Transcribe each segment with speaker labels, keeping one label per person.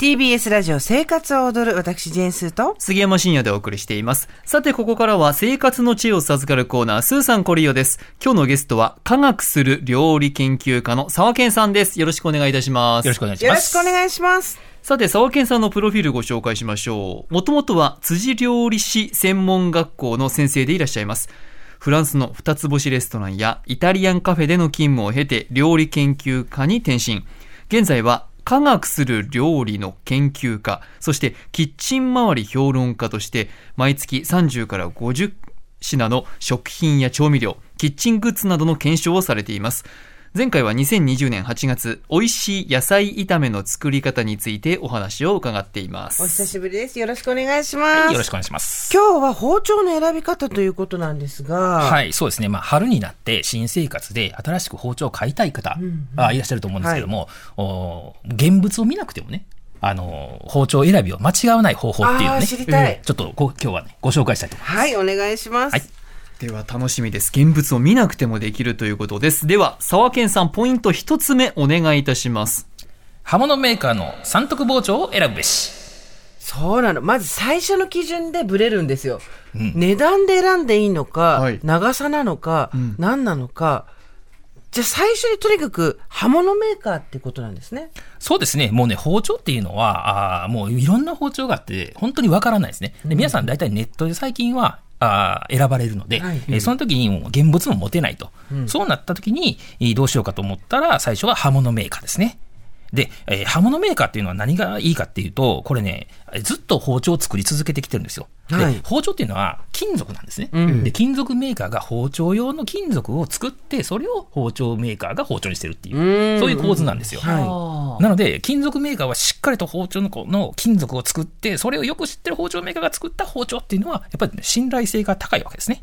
Speaker 1: TBS ラジオ生活を踊る私ジェーンスーと
Speaker 2: 杉山深夜でお送りしています。さて、ここからは生活の知恵を授かるコーナー、スーさんコリオです。今日のゲストは、科学する料理研究家の沢健さんです。よろしくお願いいたします。
Speaker 3: よろしくお願いし
Speaker 1: よろ
Speaker 3: ます。
Speaker 1: しくお願いします。
Speaker 2: さて、沢健さんのプロフィールご紹介しましょう。もともとは辻料理師専門学校の先生でいらっしゃいます。フランスの二つ星レストランやイタリアンカフェでの勤務を経て料理研究家に転身。現在は科学する料理の研究家、そしてキッチン周り評論家として毎月30から50品の食品や調味料、キッチングッズなどの検証をされています。前回は2020年8月、美味しい野菜炒めの作り方についてお話を伺っています。
Speaker 1: お久しぶりです。よろしくお願いします。
Speaker 3: よろしくお願いします。
Speaker 1: 今日は包丁の選び方ということなんですが、
Speaker 3: はい、そうですね。まあ、春になって新生活で新しく包丁を買いたい方、あいらっしゃると思うんですけども、お現物を見なくてもね、あの、包丁選びを間違わない方法っていうのをね、ちょっとこ今日はね、ご紹介したいと思います。
Speaker 1: はい、お願いします。
Speaker 3: はい
Speaker 2: では楽しみです。現物を見なくてもできるということです。では、沢健さんポイント一つ目お願いいたします。
Speaker 3: 刃物メーカーの三徳包丁を選ぶべし。
Speaker 1: そうなの。まず最初の基準でブレるんですよ。値段で選んでいいのか、
Speaker 2: はい
Speaker 1: 長さなのか、何なのか。じゃあ最初にとにかく刃物メーカーってことなんですね。
Speaker 3: そうですね。もうね、包丁っていうのは、あーもういろんな包丁があって、本当にわからないですね。で、皆さん大体ネットで最近は、あー選ばれるので、
Speaker 1: はい
Speaker 3: えーその時にもう現物も持てないと。そうなった時に、えーどうしようかと思ったら、最初は刃物メーカーですね。で、えー刃物メーカーっていうのは何がいいかっていうと、これね、ずっと包丁を作り続けてきてるんですよ。
Speaker 1: はい
Speaker 3: で、包丁っていうのは金属なんですね。で、金属メーカーが包丁用の金属を作って、それを包丁メーカーが包丁にしてるっていう、そういう構図なんですよ。
Speaker 1: は
Speaker 3: なので、金属メーカーはしっかりと包丁のこの金属を作って、それをよく知ってる包丁メーカーが作った包丁っていうのは、やっぱり、ね、信頼性が高いわけですね。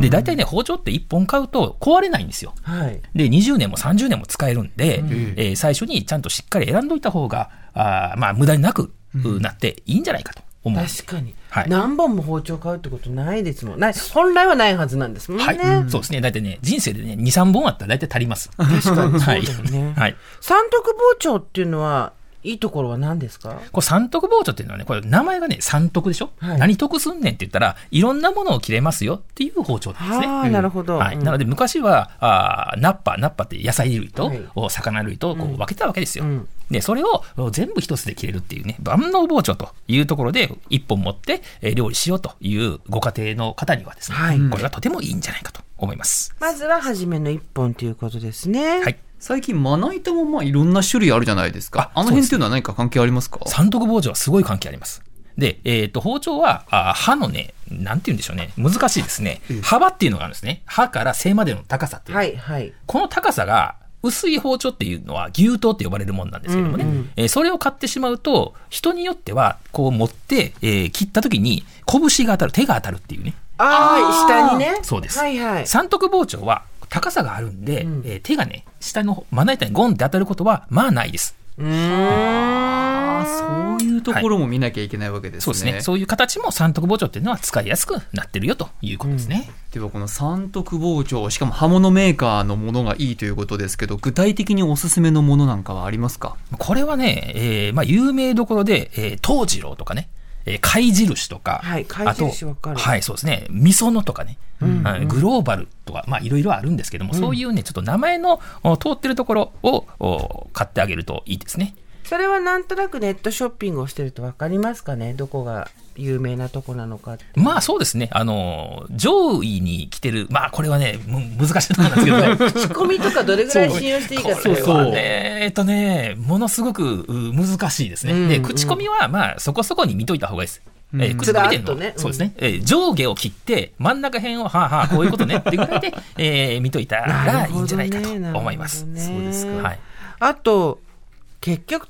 Speaker 3: で、大体ね、包丁って1本買うと壊れないんですよ。
Speaker 1: はい。
Speaker 3: で、20年も30年も使えるんで、えー最初にちゃんとしっかり選んどいた方が、あーまあ、無駄になくうなっていいんじゃないかと思う。
Speaker 1: 確かに、
Speaker 3: はい
Speaker 1: 何本も包丁買うってことないですもん。ない本来はないはずなんですもんね。
Speaker 3: はい、そうですね。大体ね、人生でね、2、3本あったら大体足ります。
Speaker 1: 確かにそうだよ
Speaker 3: はい
Speaker 1: ね。
Speaker 3: はい。
Speaker 1: 三徳包丁っていうのは、いいところは何ですか？
Speaker 3: これ三徳包丁っていうのはね、これ名前がね、三徳でしょ、
Speaker 1: はい
Speaker 3: 何得すんねんって言ったら、いろんなものを切れますよっていう包丁なんですね。
Speaker 1: ああ、なるほど。
Speaker 3: はい。
Speaker 1: うん
Speaker 3: なので、昔は、あーナッパ、ナッパって野菜類と、
Speaker 1: はい
Speaker 3: お魚類とこう分けてたわけですよ。
Speaker 1: うん
Speaker 3: で、それをお全部一つで切れるっていうね、万能包丁というところで、一本持って、えー料理しようというご家庭の方にはですね、
Speaker 1: はい
Speaker 3: これがとてもいいんじゃないかと思います。
Speaker 1: まずは初めの一本ということですね。
Speaker 3: はい。
Speaker 2: 最近まな板もまあいろんな種類あるじゃないですか。
Speaker 3: あ
Speaker 2: あの辺っていうのは何か関係ありますか？
Speaker 3: 三徳包丁はすごい関係あります。で、えっ、と、包丁は、あ刃のね、なんて言うんでしょうね、難しいですね。幅っていうのがあるんですね。刃から背までの高さっていう。
Speaker 1: はい、はい。
Speaker 3: この高さが、薄い包丁っていうのは牛刀って呼ばれるものなんですけどもね、
Speaker 1: うんうん
Speaker 3: えーそれを買ってしまうと、人によっては、こう持って、えー切った時に、拳が当たる、手が当たるっていうね。
Speaker 1: ああ、下にね。
Speaker 3: そうです
Speaker 1: はい、はい。
Speaker 3: 三徳包丁は高さがあるんで、えー手がね、下のまな板にゴンって当たることは、まあないです。
Speaker 1: うーん。
Speaker 2: そういうところも見なきゃいけないわけですね。
Speaker 3: そうですね。そういう形も三徳包丁っていうのは使いやすくなってるよということですね。
Speaker 2: ではこの三徳包丁、しかも刃物メーカーのものがいいということですけど、具体的におすすめのものなんかはありますか？
Speaker 3: これはね、えーまあ、有名どころで、えー、東次郎とかね、えー貝印とか、
Speaker 1: はい貝印
Speaker 3: あとはい、そうですね、みそのとかね、はいグローバルとか、まあ、いろいろあるんですけども、そういうね、ちょっと名前のお通ってるところをお買ってあげるといいですね。
Speaker 1: それはなんとなくネットショッピングをしてると分かりますかね？どこが有名なとこなのか。
Speaker 3: まあそうですね、あの、上位に来てる、まあこれはね、む難しいところなんですけどね。
Speaker 1: 仕込みとかどれぐらい信用していいかって
Speaker 3: これは。ね、えっとね、ものすごくう難しいですね。で、
Speaker 1: うん。うん。
Speaker 3: 口コミは、まあ、そこそこに見といた方がいいです。えー
Speaker 2: うん
Speaker 3: 口コミ店の、
Speaker 1: ね。うん。
Speaker 3: そうですね、えー上下を切って、真ん中辺を、はあはあ、こういうことね。ってぐらいで、えー見といたらいいんじゃないかと思います。
Speaker 1: なるほどね
Speaker 3: そうです。か。はい。
Speaker 1: あと、結局、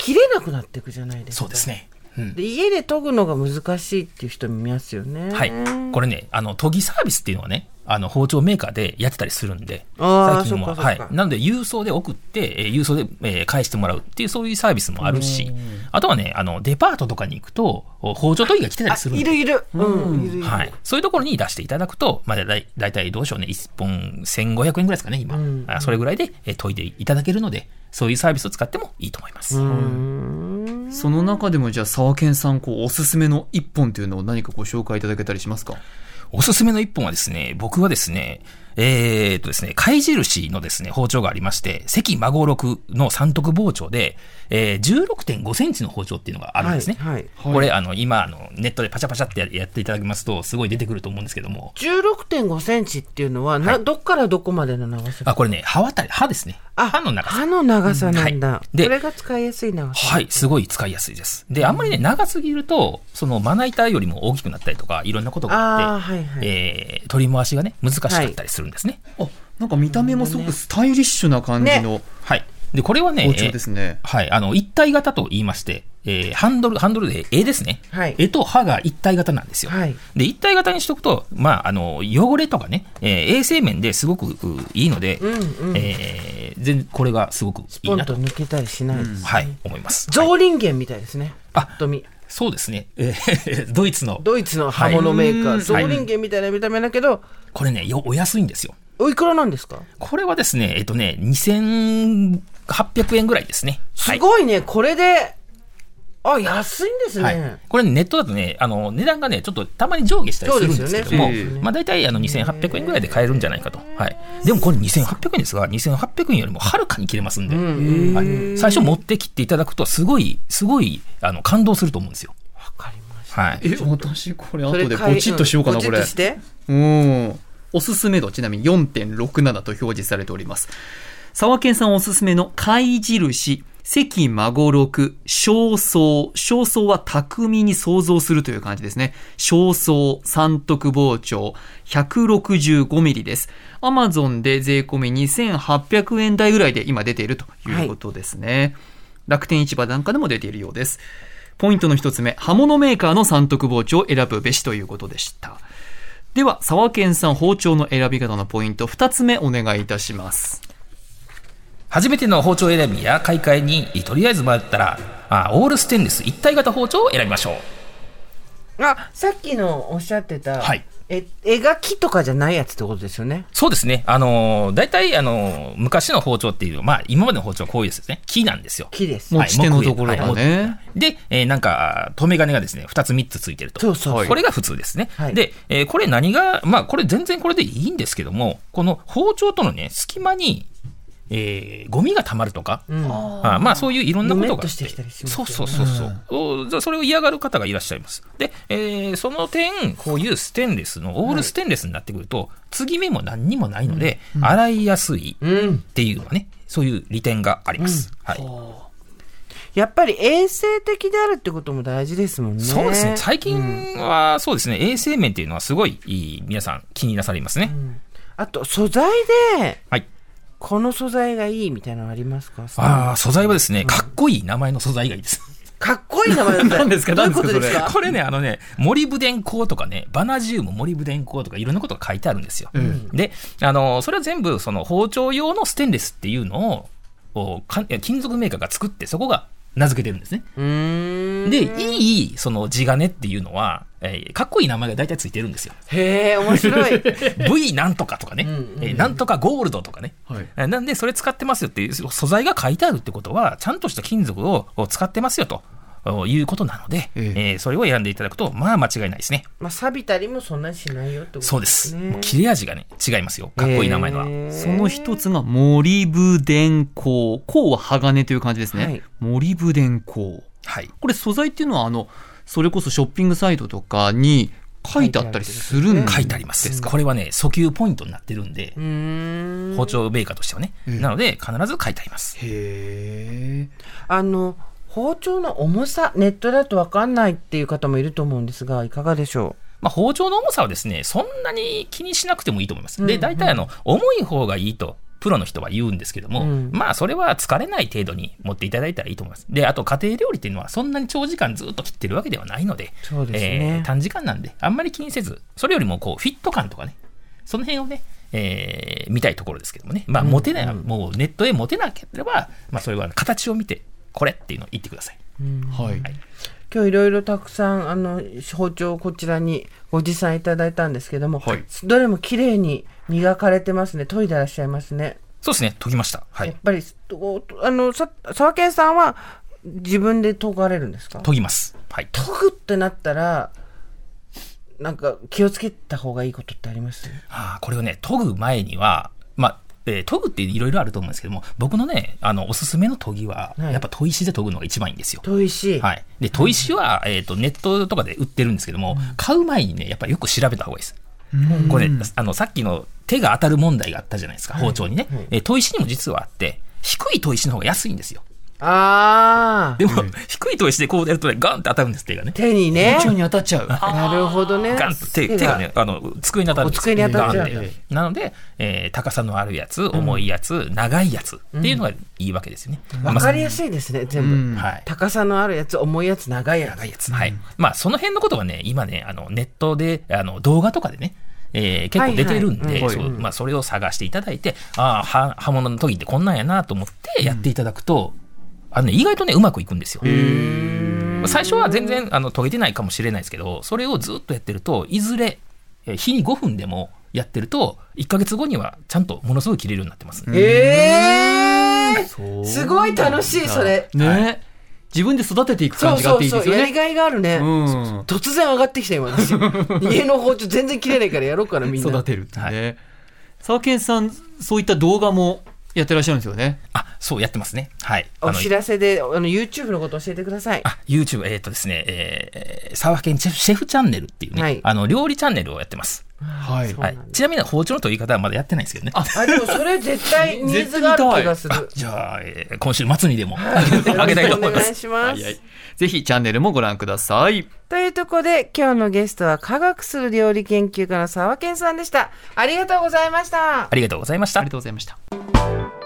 Speaker 1: 切れなくなっていくじゃないですか。
Speaker 3: そうですね。うん
Speaker 1: で家で研ぐのが難しいっていう人もいますよね。
Speaker 3: はい。これね、あの、研ぎサービスっていうのはね、あの、包丁メーカーでやってたりするんで、最近は。はい。なので、郵送で送って、えー郵送で、えー返してもらうっていう、そういうサービスもあるし、あとはね、あの、デパートとかに行くと、包丁研ぎが来てたりするんで
Speaker 1: いるいる。うん、いるいる。
Speaker 3: はい。そういうところに出していただくと、まあ、だいだいたいどうしようね、1本1500円ぐらいですかね、今。それぐらいでえー研いでいただけるので、そういうサービスを使ってもいいと思います。
Speaker 2: その中でもじゃあ沢健さんこうおすすめの一本というのを何かご紹介いただけたりしますか？
Speaker 3: おすすめの一本はですね、僕はですね、えーっとですね、貝印のですね、包丁がありまして、関孫六の三徳包丁で、えー、16.5センチの包丁っていうのがあるんですね。
Speaker 1: はいはい。
Speaker 3: これ、あの、今、あの、ネットでパチャパチャってややっていただきますと、すごい出てくると思うんですけども、
Speaker 1: 16.5センチっていうのは、な、どっからどこまでの長さ
Speaker 3: あ、これね、刃渡り、刃ですね。刃の長さ。
Speaker 1: 刃の長さなんだ。
Speaker 3: はいで
Speaker 1: それが使いやすい長さ。
Speaker 3: はい、すごい使いやすいです。で、あんまりね、長すぎると、その、まな板よりも大きくなったりとか、いろんなことがあって、
Speaker 1: はいはい
Speaker 3: えー取り回しがね、難しかったりするんですね。
Speaker 2: あなんか見た目もすごくスタイリッシュな感じの
Speaker 3: はい。で、これはね、
Speaker 2: ね
Speaker 3: えーはい、あの、一体型と言いまして、えーハンドル、ハンドルで絵ですね。
Speaker 1: はい
Speaker 3: 絵と刃が一体型なんですよ。
Speaker 1: はい
Speaker 3: で、一体型にしとくと、まあ、あの、汚れとかね、えー衛生面ですごくういいので、
Speaker 1: うんうん
Speaker 3: えー全これがすごくいいなと、
Speaker 1: と抜けたりしないです。
Speaker 3: はい、思います。
Speaker 1: ゾウリンゲンみたいですね。
Speaker 3: あ
Speaker 1: ぱっと見。
Speaker 3: そうですね。えー ドイツの、
Speaker 1: ドイツの刃物メーカー、
Speaker 2: はい
Speaker 1: ゾウリンゲンみたいな見た目だけど、
Speaker 3: これね、よお安いんですよ。
Speaker 1: おいくらなんですか？
Speaker 3: これはですね、えっとね、2800円ぐらいですね。
Speaker 1: すごいね、これで、あ、安いんです
Speaker 3: はい
Speaker 1: ね。
Speaker 3: これネットだとね、あの、値段がね、ちょっとたまに上下したりするんですけども、
Speaker 2: ね
Speaker 3: まあ大体あの2800円ぐらいで買えるんじゃないかと。はい。でもこれ2800円ですが、2800円よりもはるかに切れますんで、はい、最初持ってきていただくと、すごい、すごい、あの、感動すると思うんですよ。
Speaker 1: わかりました。
Speaker 3: はい。
Speaker 2: え私これ後でポチッとしようかな
Speaker 1: うん
Speaker 2: これ。うんおすすめ度ちなみに4.67と表示されております沢健さんおすすめの貝印関孫六焦燥焦燥は巧みに想像するという感じですね。焦燥三徳包丁 165mm です。アマゾンで税込み2800円台ぐらいで今出ているということですね、楽天市場なんかでも出ているようです。ポイントの一つ目刃物メーカーの三徳包丁を選ぶべしということでした。では、沢健さん包丁の選び方のポイント、二つ目お願いいたします。
Speaker 3: 初めての包丁選びや買い替えに、とりあえず迷ったら、あオールステンレス一体型包丁を選びましょう。
Speaker 1: あ、さっきのおっしゃってた、
Speaker 3: はい
Speaker 1: え、描きとかじゃないやつってことですよね？
Speaker 3: そうですね。あのー、大体、あのー、昔の包丁っていう、まあ、今までの包丁はこういうですね。木なんですよ。
Speaker 1: 木です。
Speaker 2: 持ち手のところがね。
Speaker 3: で、えーなんか、留め金がですね、2つ3つついてると。
Speaker 1: そうそうそう
Speaker 3: これが普通ですね。
Speaker 1: はい
Speaker 3: で、えーこれ何が、まあ、これ全然これでいいんですけども、この包丁とのね、隙間に、えーゴミが溜まるとか、
Speaker 1: うん。
Speaker 3: あまあそういういろんなことが
Speaker 1: し
Speaker 3: そうそうそうそう、おじゃあそれを嫌がる方がいらっしゃいます。で、えーその点、こういうステンレスの、オールステンレスになってくると、継ぎ目も何にもないので、洗いやすい
Speaker 1: うん。
Speaker 3: っていうのはね、そういう利点があります。はい。
Speaker 1: やっぱり衛生的であるってことも大事ですもんね。
Speaker 3: そうですね。最近は、そうですね、衛生面っていうのはすごいいい皆さん気になされますね。
Speaker 1: あと、素材で、
Speaker 3: はい。
Speaker 1: この素材がいいみたいなのありますか？
Speaker 3: ああ、素材はですね、かっこいい名前の素材がいいです。
Speaker 1: かっこいい名前だった
Speaker 2: 何ですか？
Speaker 1: どういうこと
Speaker 2: 何ですか？
Speaker 3: これね、あのね、モリブデン鋼とかね、バナジウム、モリブデン鋼とかいろんなことが書いてあるんですよ。で、あの、それは全部、その包丁用のステンレスっていうのを、金属メーカーが作って、そこが名付けてるんですね。で、いい、その地金っていうのは、えーかっこいい名前が大体ついてるんですよ。
Speaker 1: へえ、面白い。
Speaker 3: V なんとかとかね、えーなんとかゴールドとかね。
Speaker 2: はい
Speaker 3: えーなんで、それ使ってますよっていう素材が書いてあるってことは、ちゃんとした金属をを使ってますよと。いうことなので、
Speaker 2: え
Speaker 3: えーそれを選んでいただくと、まあ間違いないですね。
Speaker 1: まあ、錆びたりもそんなにしないよってこと
Speaker 3: そうです。
Speaker 1: ね。
Speaker 3: もう切れ味がね、違いますよ。かっこいい名前のは。
Speaker 1: へー
Speaker 2: その一つがモリブデン鋼。鋼は鋼という感じですね。
Speaker 1: はい
Speaker 2: モリブデン鋼。
Speaker 3: はい。
Speaker 2: これ素材っていうのは、あの、それこそショッピングサイトとかに書いてあったりするんですか
Speaker 3: 書いてあります。これはね、訴求ポイントになってるんで
Speaker 1: ん。
Speaker 3: 包丁メーカーとしてはね。なので、必ず書いてあります。
Speaker 2: へえ。
Speaker 1: あの、包丁の重さ、ネットだとわかんないっていう方もいると思うんですが、いかがでしょ
Speaker 3: まあ、包丁の重さはですね、そんなに気にしなくてもいいと思います。で、大体あの、重い方がいいと、プロの人は言うんですけども、
Speaker 1: うん
Speaker 3: まあ、それは疲れない程度に持っていただいたらいいと思います。で、あと、家庭料理っていうのは、そんなに長時間ずっと切ってるわけではないので、
Speaker 1: そうですね
Speaker 3: えー短時間なんで、あんまり気にせず、それよりも、こう、フィット感とかね、その辺をね、えー見たいところですけどもね。まあ、持てない、もうネットで持てなければ、まあ、それは形を見て、これっていうのを言ってください。
Speaker 2: はい。
Speaker 1: 今日いろいろたくさんあの包丁をこちらにご持参いただいたんですけども、
Speaker 2: はい
Speaker 1: どれも綺麗に磨かれてますね研いでらっしゃいますね、
Speaker 3: そうですね、研ぎました。はい
Speaker 1: やっ。ぱりおあのさ沢健さんは自分で研がれるんですか？
Speaker 3: 研ぎます。はい。
Speaker 1: 研ぐってなったらなんか気をつけた方がいいことってあります？
Speaker 3: あーこれをね、研ぐ前には、まあ、えー研ぐっていろいろあると思うんですけども、僕のね、あの、おすすめの研ぎは、
Speaker 1: はい
Speaker 3: やっぱ砥石で研ぐのが一番いいんですよ。
Speaker 1: 砥石、
Speaker 3: はい。で、砥石は、えっ、と、ネットとかで売ってるんですけども、買う前にね、やっぱりよく調べた方がいいです。これ、あの、さっきの手が当たる問題があったじゃないですか、包丁にね。えー砥石にも実はあって、低い砥石の方が安いんですよ。
Speaker 1: ああ
Speaker 3: でも、低い砥石でこうやるとね、ガンって当たるんです、手がね。
Speaker 1: 手にね。
Speaker 2: 包丁に当たっちゃう。
Speaker 1: なるほどね。
Speaker 3: ガンと手手が。ね、あの、机に当たるんで。す
Speaker 1: お机に当たっちゃう。
Speaker 3: なので、えー高さのあるやつ、重いやつ、長いやつっていうのがいいわけですよね。
Speaker 1: わかりやすいですね全部、
Speaker 2: うん。
Speaker 3: はい。
Speaker 1: 高さのあるやつ重いやつ長いやつ。
Speaker 3: 長いやつ。はい。まあ、その辺のことはね、今ね、あの、ネットで、あの、動画とかでね、えー結構出てるんで、
Speaker 1: はいはい
Speaker 3: そうまあ、それを探していただいて、ああ、は刃物の研ぎってこんなんやなと思ってやっていただくと、あのね、意外とね、うまくいくんですよ。最初は全然あの研げてないかもしれないですけど、それをずっとやってると、いずれ、えー日に5分でもやってると、1ヶ月後にはちゃんとものすごい切れるようになってます。
Speaker 1: ええ
Speaker 2: そう
Speaker 1: すごい楽しいそれ
Speaker 2: ね、自分で育てていく
Speaker 1: そう
Speaker 2: 感じがあっていい
Speaker 1: そうそうやり
Speaker 2: ですよね。
Speaker 1: がいがあるね、
Speaker 2: うん。
Speaker 1: 突然上がってきた今私 家の包丁全然切れないからやろうかなみんな
Speaker 2: 育てるってね。沢健さん、そういった動画もやってらっしゃるんですよね。
Speaker 3: あ、そうやってますね。はい。
Speaker 1: お知らせであの YouTube のこと教えてください
Speaker 3: あ、YouTube、えっ、とですね、えー、沢県シェフシェフチャンネルっていうね、
Speaker 1: はい
Speaker 3: あの、料理チャンネルをやってます。
Speaker 2: はい
Speaker 3: はい。ちなみに包丁の研ぎ方はまだやってないんですけどね。あ、
Speaker 1: あでもそれ絶対ニーズがある気がする
Speaker 3: じゃあ、えー今週末にでもあげあげたいと思います
Speaker 1: お願い。します、
Speaker 2: はいはいぜひチャンネルもご覧ください。
Speaker 1: というところで今日のゲストは科学する料理研究家の沢健さんでしたありがとうございました
Speaker 3: ありがとうございました
Speaker 2: ありが。とうございました。